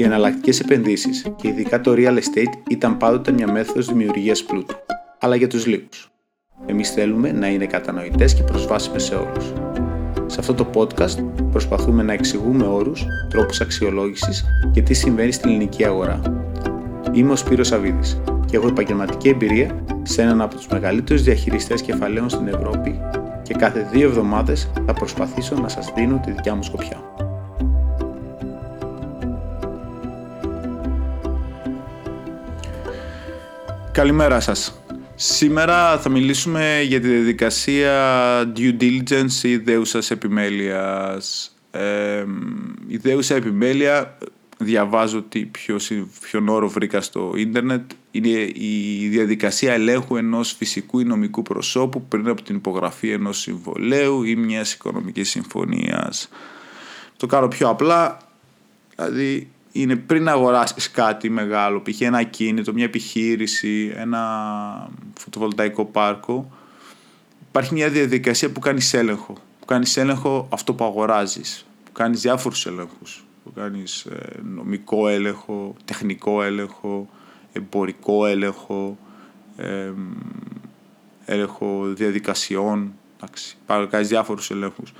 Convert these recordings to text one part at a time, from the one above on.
Οι εναλλακτικές επενδύσεις και ειδικά το real estate ήταν πάντοτε μια μέθοδος δημιουργίας πλούτου, αλλά για τους λίγους. Εμείς θέλουμε να είναι κατανοητές και προσβάσιμες σε όλους. Σε αυτό το podcast προσπαθούμε να εξηγούμε όρους, τρόπους αξιολόγησης και τι συμβαίνει στην ελληνική αγορά. Είμαι ο Σπύρος Σαββίδης και έχω επαγγελματική εμπειρία σε έναν από τους μεγαλύτερους διαχειριστές κεφαλαίων στην Ευρώπη και κάθε δύο εβδομάδες θα προσπαθήσω να σας δίνω τη δικιά μου σκοπιά. Καλημέρα σας. Σήμερα θα μιλήσουμε για τη διαδικασία due diligence ή δέουσας επιμέλειας. Ε, η δέουσα επιμέλεια, διαβάζω τι ποιο, ποιον όρο βρήκα στο ίντερνετ, είναι η διαδικασία ελέγχου ενός φυσικού ή νομικού προσώπου πριν από την υπογραφή ενός συμβολέου ή μιας οικονομικής συμφωνίας. Το κάνω πιο απλά, δηλαδή είναι πριν αγοράσεις κάτι μεγάλο, π.χ. ένα κίνητο, μια επιχείρηση, ένα φωτοβολταϊκό πάρκο, υπάρχει μια διαδικασία που κάνεις έλεγχο. Που κάνεις έλεγχο αυτό που αγοράζεις, που κάνεις διάφορους έλεγχους. Που κάνεις ε, νομικό έλεγχο, τεχνικό έλεγχο, εμπορικό έλεγχο, ε, έλεγχο διαδικασιών, εντάξει, κάνεις διάφορους ελέγχους.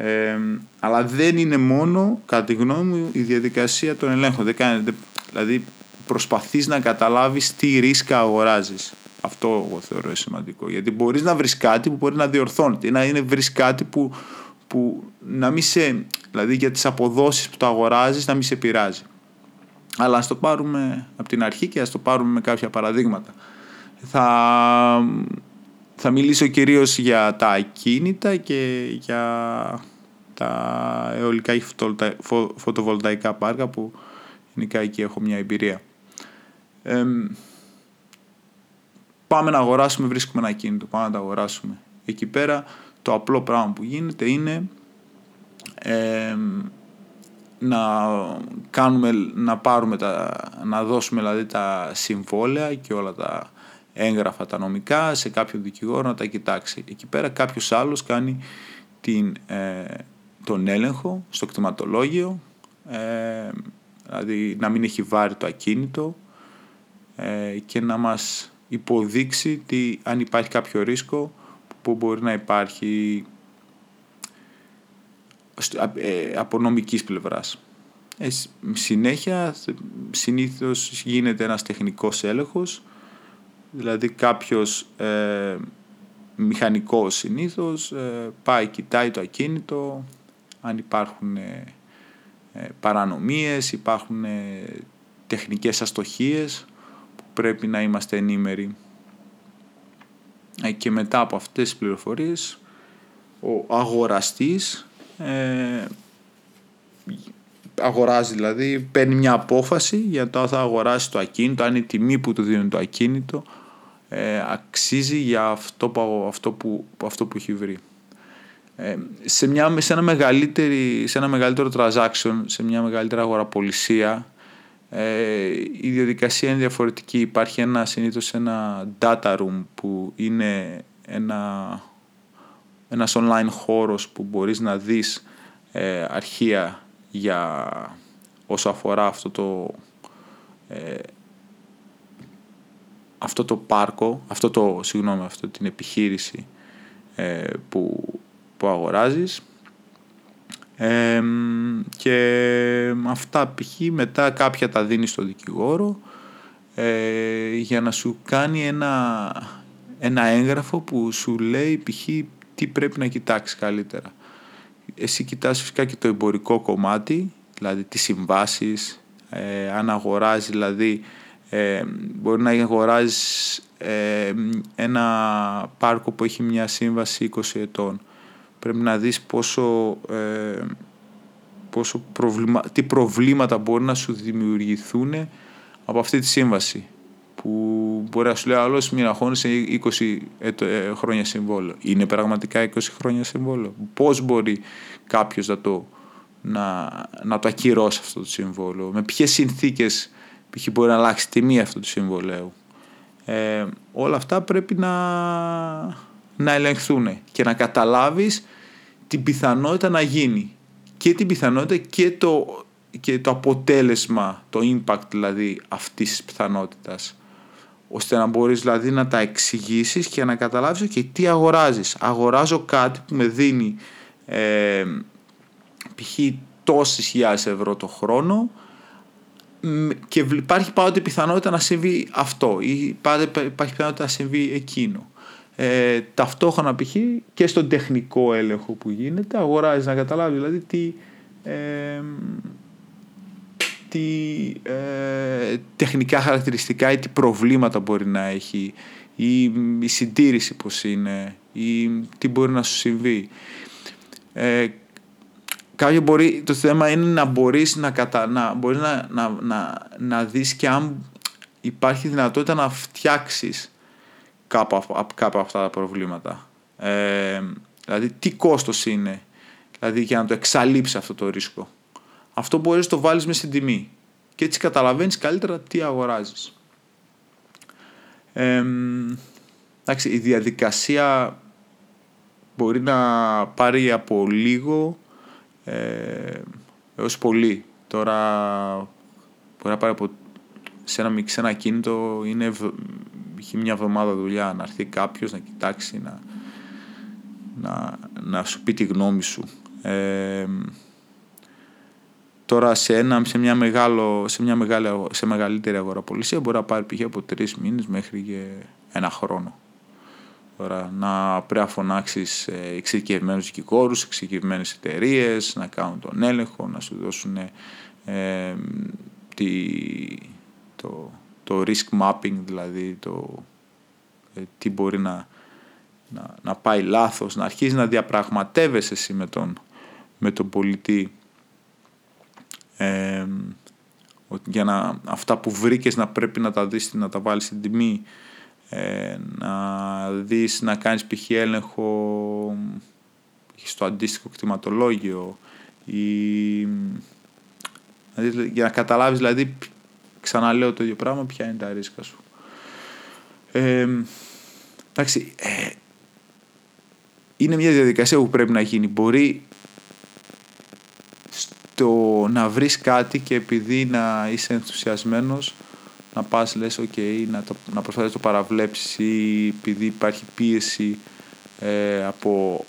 Ε, αλλά δεν είναι μόνο, κατά τη γνώμη μου, η διαδικασία των ελέγχων. Δεν κάνετε, δηλαδή προσπαθείς να καταλάβεις τι ρίσκα αγοράζεις. Αυτό εγώ θεωρώ σημαντικό. Γιατί μπορείς να βρεις κάτι που μπορεί να διορθώνεται. Να είναι βρεις κάτι που, που να μην σε... Δηλαδή για τις αποδόσεις που το αγοράζεις να μην σε πειράζει. Αλλά ας το πάρουμε από την αρχή και ας το πάρουμε με κάποια παραδείγματα. Θα, θα μιλήσω κυρίως για τα ακίνητα και για τα αιωλικά ή φωτοβολταϊκά πάρκα που γενικά εκεί έχω μια εμπειρία. πάμε να αγοράσουμε, βρίσκουμε ένα ακίνητο, πάμε να το αγοράσουμε. Εκεί πέρα το απλό πράγμα που γίνεται είναι να κάνουμε, να πάρουμε τα, να δώσουμε δηλαδή τα συμβόλαια και όλα τα έγγραφα τα νομικά σε κάποιον δικηγόρο να τα κοιτάξει. Εκεί πέρα κάποιος άλλος κάνει την, ε, τον έλεγχο στο κτηματολόγιο, ε, δηλαδή να μην έχει βάρει το ακίνητο ε, και να μας υποδείξει τι, αν υπάρχει κάποιο ρίσκο που μπορεί να υπάρχει ε, από νομικής πλευράς. Ε, συνέχεια συνήθως γίνεται ένας τεχνικός έλεγχος, δηλαδή κάποιος ε, μηχανικός συνήθως ε, πάει, κοιτάει το ακίνητο, αν υπάρχουν ε, ε παρανομίες, υπάρχουν τεχνικές αστοχίες που πρέπει να είμαστε ενήμεροι. και μετά από αυτές τις πληροφορίες ο αγοραστής ε, αγοράζει δηλαδή, παίρνει μια απόφαση για το αν θα αγοράσει το ακίνητο, αν η τιμή που του δίνει το ακίνητο ε, αξίζει για αυτό που, αυτό που, αυτό που έχει βρει. Ε, σε, μια, σε, ένα μεγαλύτερη, σε ένα μεγαλύτερο transaction, σε μια μεγαλύτερη αγοραπολισία, ε, η διαδικασία είναι διαφορετική. Υπάρχει ένα, συνήθως ένα data room που είναι ένα ένας online χώρος που μπορείς να δεις ε, αρχεία για όσο αφορά αυτό το ε, αυτό το πάρκο, αυτό το, συγγνώμη, αυτό την επιχείρηση ε, που, που αγοράζεις ε, και αυτά π.χ. μετά κάποια τα δίνεις στο δικηγόρο ε, για να σου κάνει ένα, ένα έγγραφο που σου λέει π.χ τι πρέπει να κοιτάξεις καλύτερα. Εσύ κοιτάς φυσικά και το εμπορικό κομμάτι, δηλαδή τις συμβάσεις, ε, αν αγοράζεις δηλαδή ε, μπορεί να αγοράζεις ε, ένα πάρκο που έχει μια σύμβαση 20 ετών. Πρέπει να δεις πόσο, ε, πόσο προβλημα, τι προβλήματα μπορεί να σου δημιουργηθούν από αυτή τη σύμβαση που μπορεί να σου λέει άλλος μοιραχώνει 20 ε, χρόνια συμβόλαιο. Είναι πραγματικά 20 χρόνια συμβόλαιο. Πώς μπορεί κάποιος να το, να, να το ακυρώσει αυτό το συμβόλαιο, με ποιες συνθήκε μπορεί να αλλάξει τιμή αυτού του συμβολέου. Ε, όλα αυτά πρέπει να, να ελεγχθούν και να καταλάβεις την πιθανότητα να γίνει και την πιθανότητα και το και το αποτέλεσμα, το impact δηλαδή αυτής της πιθανότητας ώστε να μπορείς δηλαδή να τα εξηγήσεις και να καταλάβεις και τι αγοράζεις. Αγοράζω κάτι που με δίνει ε, π.χ. τόσες χιλιάδες ευρώ το χρόνο και υπάρχει πάντοτε πιθανότητα να συμβεί αυτό ή πάντοτε υπάρχει πιθανότητα να συμβεί εκείνο. Ε, ταυτόχρονα π.χ. και στον τεχνικό έλεγχο που γίνεται αγοράζεις να καταλάβεις δηλαδή τι, ε, τι ε, τεχνικά χαρακτηριστικά ή τι προβλήματα μπορεί να έχει ή η συντήρηση πώς είναι ή τι μπορεί να σου συμβεί. Ε, κάποιο μπορεί, το θέμα είναι να μπορείς να, κατα, να, μπορείς να, να, να, να δεις και αν υπάρχει δυνατότητα να φτιάξεις κάπου από αυτά τα προβλήματα. Ε, δηλαδή τι κόστος είναι δηλαδή για να το εξαλείψει αυτό το ρίσκο. Αυτό μπορείς να το βάλεις μες στην τιμή και έτσι καταλαβαίνεις καλύτερα τι αγοράζεις. Ε, εντάξει, η διαδικασία μπορεί να πάρει από λίγο ε, έως πολύ. Τώρα μπορεί να πάρει από σε ένα, σε ένα κίνητο είναι έχει μια εβδομάδα δουλειά να έρθει κάποιος να κοιτάξει να, να, να σου πει τη γνώμη σου. Ε, τώρα σε, ένα, σε, μια μεγάλο, σε, μια μεγάλη, σε μεγαλύτερη αγοραπολισία μπορεί να πάρει π.χ. από τρεις μήνες μέχρι και ένα χρόνο. Τώρα να πρέπει να φωνάξεις εξειδικευμένους δικηγόρους, εξειδικευμένες εταιρείες, να κάνουν τον έλεγχο, να σου δώσουν ε, τη, το, το risk mapping, δηλαδή το ε, τι μπορεί να, να, να πάει λάθος, να αρχίζει να διαπραγματεύεσαι εσύ με τον, με τον πολιτή. Ε, για να, αυτά που βρήκες να πρέπει να τα δεις, να τα βάλεις στην τιμή ε, να δεις να κάνεις π.χ. έλεγχο στο αντίστοιχο κτηματολόγιο ή, δηλαδή, για να καταλάβεις δηλαδή ξαναλέω το ίδιο πράγμα ποια είναι τα ρίσκα σου. Ε, εντάξει ε, είναι μια διαδικασία που πρέπει να γίνει. Μπορεί στο να βρεις κάτι και επειδή να είσαι ενθουσιασμένος να πας λες ok να, το, να προσπαθείς το παραβλέψεις ή επειδή υπάρχει πίεση ε, από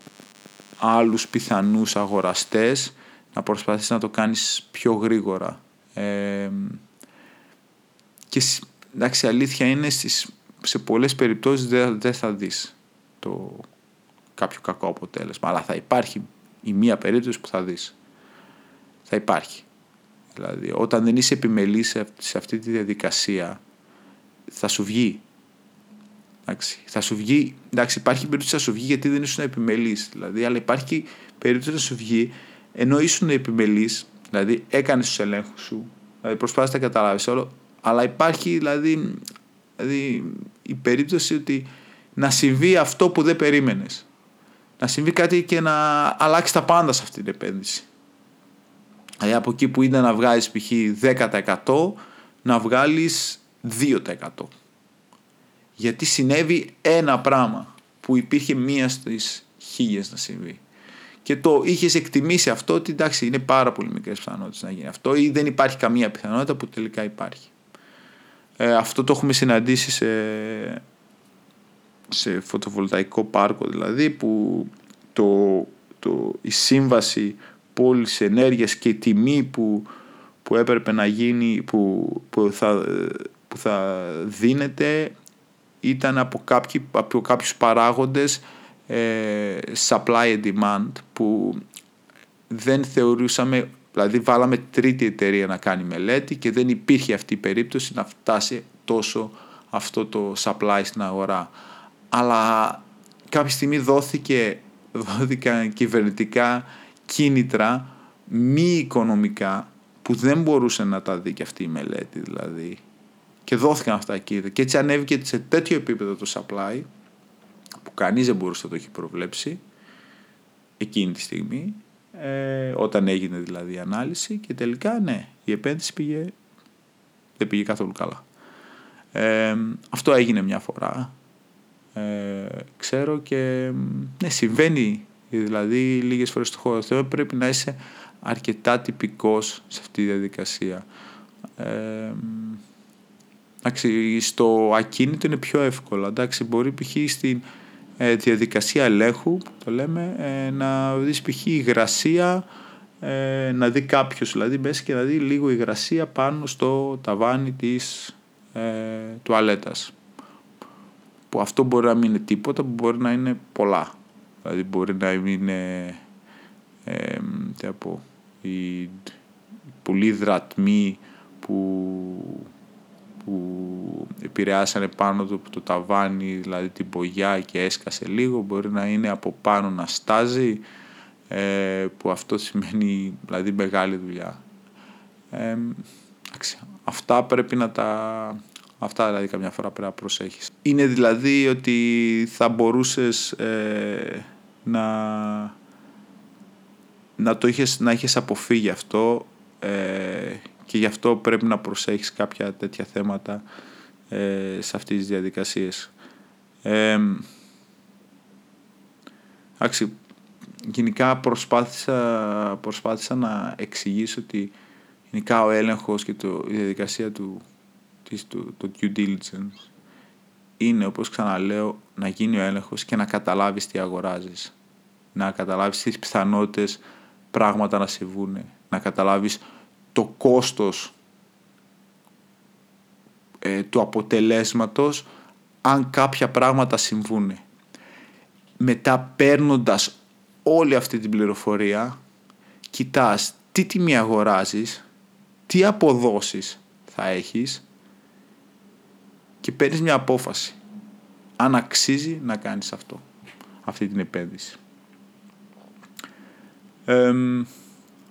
άλλους πιθανούς αγοραστές να προσπαθείς να το κάνεις πιο γρήγορα. Ε, και εντάξει αλήθεια είναι στις, σε πολλές περιπτώσεις δεν, δεν θα δεις το κάποιο κακό αποτέλεσμα. Αλλά θα υπάρχει η μία περίπτωση που θα δεις. Θα υπάρχει Δηλαδή, όταν δεν είσαι επιμελής σε αυτή τη διαδικασία, θα σου βγει. Εντάξει, θα σου βγει, εντάξει, υπάρχει περίπτωση να σου βγει γιατί δεν ήσουν επιμελής. Δηλαδή, αλλά υπάρχει περίπτωση να σου βγει ενώ ήσουν επιμελής, δηλαδή έκανες τους ελέγχους σου, δηλαδή προσπάθησες να καταλάβεις όλο, αλλά υπάρχει δηλαδή, δηλαδή η περίπτωση ότι να συμβεί αυτό που δεν περίμενες. Να συμβεί κάτι και να αλλάξεις τα πάντα σε αυτή την επένδυση. Δηλαδή από εκεί που είναι να βγάλεις π.χ. 10% να βγάλεις 2%. Γιατί συνέβη ένα πράγμα που υπήρχε μία στις χίλιες να συμβεί. Και το είχες εκτιμήσει αυτό ότι εντάξει είναι πάρα πολύ μικρές πιθανότητες να γίνει αυτό ή δεν υπάρχει καμία πιθανότητα που τελικά υπάρχει. Ε, αυτό το έχουμε συναντήσει σε, σε φωτοβολταϊκό πάρκο δηλαδή που το, το, η σύμβαση πόλης ενέργειας και η τιμή που, που έπρεπε να γίνει, που, που, θα, που θα δίνεται ήταν από, κάποιοι, από κάποιους παράγοντες ε, supply and demand που δεν θεωρούσαμε, δηλαδή βάλαμε τρίτη εταιρεία να κάνει μελέτη και δεν υπήρχε αυτή η περίπτωση να φτάσει τόσο αυτό το supply στην αγορά. Αλλά κάποια στιγμή δόθηκε, δόθηκαν κυβερνητικά κίνητρα μη οικονομικά που δεν μπορούσε να τα δει και αυτή η μελέτη δηλαδή. Και δόθηκαν αυτά εκεί. Και έτσι ανέβηκε σε τέτοιο επίπεδο το supply που κανείς δεν μπορούσε να το έχει προβλέψει εκείνη τη στιγμή. Ε, όταν έγινε δηλαδή η ανάλυση και τελικά ναι η επένδυση πήγε δεν πήγε καθόλου καλά. Ε, αυτό έγινε μια φορά. Ε, ξέρω και ναι συμβαίνει Δηλαδή, λίγες φορές το χώρο. πρέπει να είσαι αρκετά τυπικός σε αυτή τη διαδικασία. Ε, εντάξει, στο ακίνητο είναι πιο εύκολο. Εντάξει, μπορεί π.χ. στην ε, διαδικασία ελέγχου, το λέμε, ε, να δεις π.χ. υγρασία, ε, να δει κάποιος δηλαδή μέσα και να δει λίγο υγρασία πάνω στο ταβάνι της ε, τουαλέτας. Που αυτό μπορεί να μην είναι τίποτα, που μπορεί να είναι πολλά. Δηλαδή μπορεί να είναι ε, τι πω, οι πολλοί δρατμοί που, που επηρεάσανε πάνω του το ταβάνι, δηλαδή την πογιά και έσκασε λίγο, μπορεί να είναι από πάνω να στάζει, ε, που αυτό σημαίνει δηλαδή μεγάλη δουλειά. Ε, αυτά πρέπει να τα... Αυτά δηλαδή καμιά φορά πρέπει να προσέχεις. Είναι δηλαδή ότι θα μπορούσες ε, να να το είχες, να είχες αποφύγει αυτό ε, και γι' αυτό πρέπει να προσέχεις κάποια τέτοια θέματα ε, σε αυτές τις διαδικασίες. Ε, γενικά προσπάθησα, προσπάθησα να εξηγήσω ότι γενικά ο έλεγχος και το, η διαδικασία του, της, του, το due diligence είναι όπως ξαναλέω να γίνει ο έλεγχος και να καταλάβεις τι αγοράζεις. Να καταλάβεις τις πιθανότητες πράγματα να συμβούν, να καταλάβεις το κόστος ε, του αποτελέσματος αν κάποια πράγματα συμβούν. Μετά παίρνοντας όλη αυτή την πληροφορία κοιτάς τι τιμή αγοράζεις, τι αποδόσεις θα έχεις και παίρνεις μια απόφαση. Αν αξίζει να κάνεις αυτό, αυτή την επένδυση.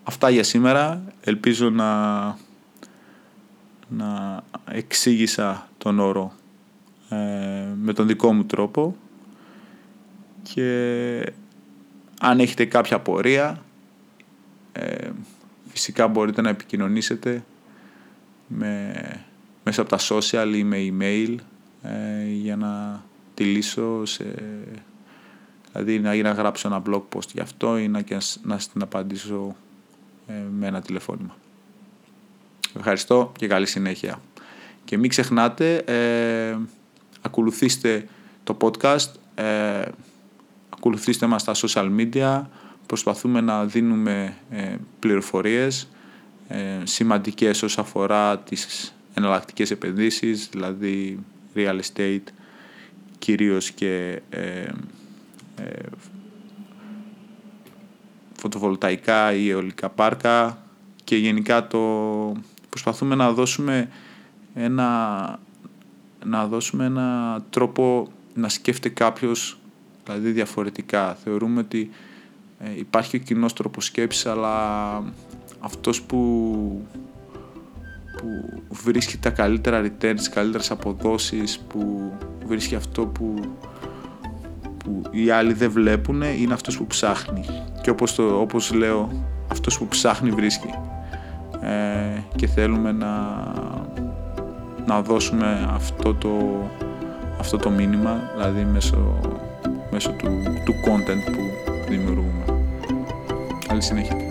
Αυτά για σήμερα. Ελπίζω να, να εξήγησα τον όρο ε, με τον δικό μου τρόπο. Και αν έχετε κάποια απορία ε, φυσικά μπορείτε να επικοινωνήσετε με, μέσα από τα social ή με email ε, για να τη λύσω σε Δηλαδή να, να γράψω ένα blog post γι' αυτό ή να, να στην απαντήσω ε, με ένα τηλεφώνημα. Ευχαριστώ και καλή συνέχεια. Και μην ξεχνάτε, ε, ακολουθήστε το podcast, ε, ακολουθήστε μας στα social media, προσπαθούμε να δίνουμε ε, πληροφορίες ε, σημαντικές όσον αφορά τις εναλλακτικές επενδύσεις, δηλαδή real estate κυρίως και ε, ε, φωτοβολταϊκά ή αιωλικά πάρκα και γενικά το προσπαθούμε να δώσουμε ένα, να δώσουμε ένα τρόπο να σκέφτεται κάποιος δηλαδή διαφορετικά. Θεωρούμε ότι ε, υπάρχει ο κοινός τρόπος σκέψης αλλά αυτός που, που βρίσκει τα καλύτερα returns, τις καλύτερες αποδόσεις, που βρίσκει αυτό που που οι άλλοι δεν βλέπουν είναι αυτός που ψάχνει. Και όπως, το, όπως λέω, αυτός που ψάχνει βρίσκει. Ε, και θέλουμε να, να δώσουμε αυτό το, αυτό το μήνυμα, δηλαδή μέσω, μέσω του, του content που δημιουργούμε. Καλή συνέχεια.